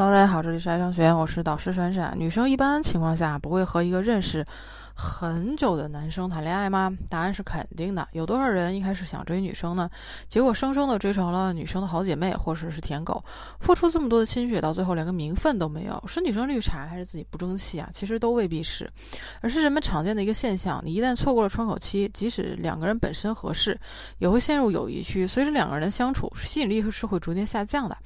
Hello，大家好，这里是爱上学院，我是导师闪闪。女生一般情况下不会和一个认识很久的男生谈恋爱吗？答案是肯定的。有多少人一开始想追女生呢？结果生生的追成了女生的好姐妹，或者是舔狗，付出这么多的心血，到最后连个名分都没有，是女生绿茶还是自己不争气啊？其实都未必是，而是人们常见的一个现象。你一旦错过了窗口期，即使两个人本身合适，也会陷入友谊区。随着两个人的相处，吸引力是会逐渐下降的。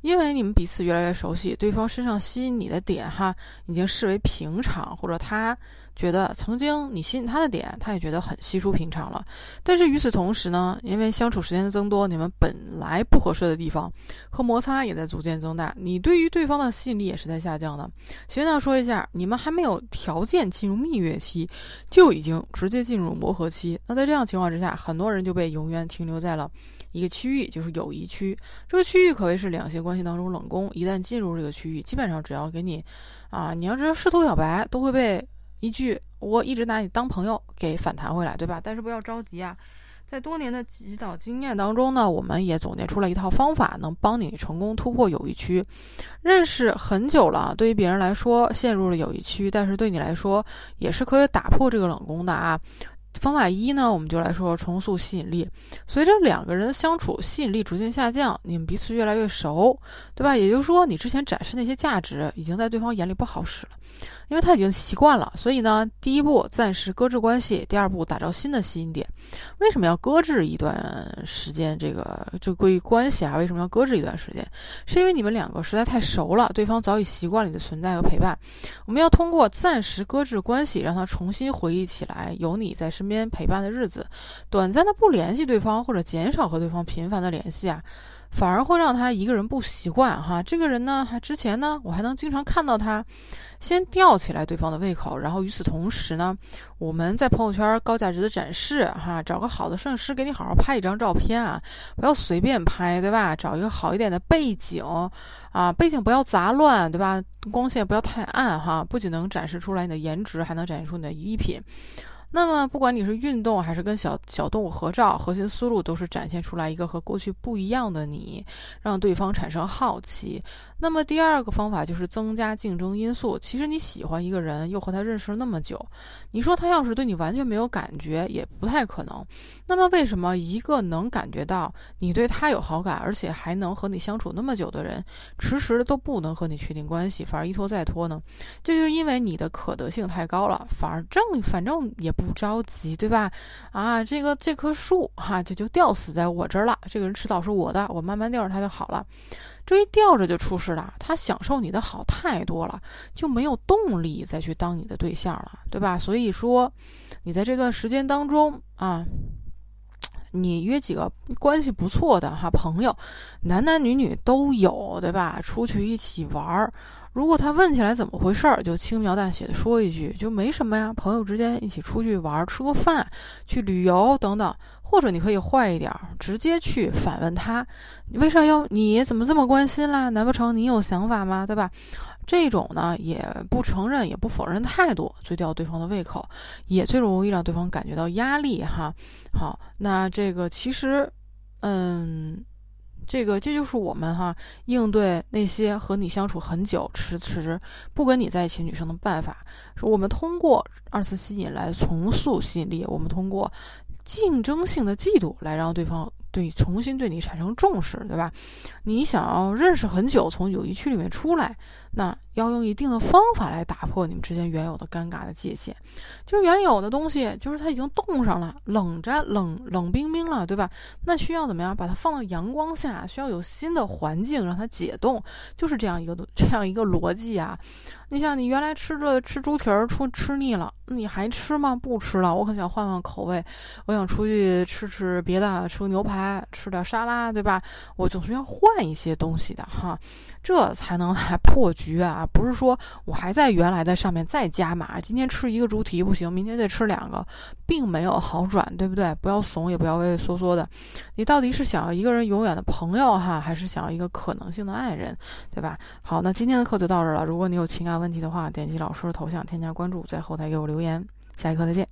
因为你们彼此越来越熟悉，对方身上吸引你的点哈，已经视为平常，或者他觉得曾经你吸引他的点，他也觉得很稀疏平常了。但是与此同时呢，因为相处时间的增多，你们本来不合适的地方和摩擦也在逐渐增大，你对于对方的吸引力也是在下降的。先要说一下，你们还没有条件进入蜜月期，就已经直接进入磨合期。那在这样情况之下，很多人就被永远停留在了。一个区域就是友谊区，这个区域可谓是两性关系当中冷宫。一旦进入这个区域，基本上只要给你，啊，你要知道试图表白，都会被一句“我一直拿你当朋友”给反弹回来，对吧？但是不要着急啊，在多年的指导经验当中呢，我们也总结出了一套方法，能帮你成功突破友谊区。认识很久了，对于别人来说陷入了友谊区，但是对你来说也是可以打破这个冷宫的啊。方法一呢，我们就来说重塑吸引力。随着两个人的相处，吸引力逐渐下降，你们彼此越来越熟，对吧？也就是说，你之前展示那些价值，已经在对方眼里不好使了。因为他已经习惯了，所以呢，第一步暂时搁置关系，第二步打造新的吸引点。为什么要搁置一段时间？这个就关于关系啊，为什么要搁置一段时间？是因为你们两个实在太熟了，对方早已习惯你的存在和陪伴。我们要通过暂时搁置关系，让他重新回忆起来有你在身身边陪伴的日子。短暂的不联系对方，或者减少和对方频繁的联系啊。反而会让他一个人不习惯哈。这个人呢，还之前呢，我还能经常看到他，先吊起来对方的胃口，然后与此同时呢，我们在朋友圈高价值的展示哈，找个好的摄影师给你好好拍一张照片啊，不要随便拍，对吧？找一个好一点的背景啊，背景不要杂乱，对吧？光线不要太暗哈，不仅能展示出来你的颜值，还能展现出你的衣品。那么，不管你是运动还是跟小小动物合照，核心思路都是展现出来一个和过去不一样的你，让对方产生好奇。那么第二个方法就是增加竞争因素。其实你喜欢一个人，又和他认识了那么久，你说他要是对你完全没有感觉，也不太可能。那么为什么一个能感觉到你对他有好感，而且还能和你相处那么久的人，迟迟都不能和你确定关系，反而一拖再拖呢？这就是因为你的可得性太高了，反而正反正也不着急，对吧？啊，这个这棵树哈，这就吊死在我这儿了。这个人迟早是我的，我慢慢吊着他就好了。这一吊着就出事了，他享受你的好太多了，就没有动力再去当你的对象了，对吧？所以说，你在这段时间当中啊，你约几个关系不错的哈朋友，男男女女都有，对吧？出去一起玩儿。如果他问起来怎么回事儿，就轻描淡写的说一句，就没什么呀，朋友之间一起出去玩，吃个饭，去旅游等等。或者你可以坏一点儿，直接去反问他，你为啥要？你怎么这么关心啦？难不成你有想法吗？对吧？这种呢，也不承认也不否认态度，最吊对方的胃口，也最容易让对方感觉到压力哈。好，那这个其实，嗯。这个这就是我们哈应对那些和你相处很久、迟迟不跟你在一起女生的办法。我们通过二次吸引来重塑吸引力，我们通过竞争性的嫉妒来让对方对重新对你产生重视，对吧？你想要认识很久，从友谊区里面出来。那要用一定的方法来打破你们之间原有的尴尬的界限，就是原有的东西，就是它已经冻上了，冷着冷冷冰冰了，对吧？那需要怎么样把它放到阳光下？需要有新的环境让它解冻，就是这样一个 这样一个逻辑啊。你想，你原来吃着吃猪蹄儿，出吃腻了，你还吃吗？不吃了，我可想换换口味，我想出去吃吃别的，吃个牛排，吃点沙拉，对吧？我总是要换一些东西的哈，这才能来破局啊！不是说我还在原来的上面再加码，今天吃一个猪蹄不行，明天再吃两个，并没有好转，对不对？不要怂，也不要畏畏缩缩的。你到底是想要一个人永远的朋友哈，还是想要一个可能性的爱人，对吧？好，那今天的课就到这了。如果你有情感，问题的话，点击老师的头像，添加关注，在后台给我留言。下一课再见。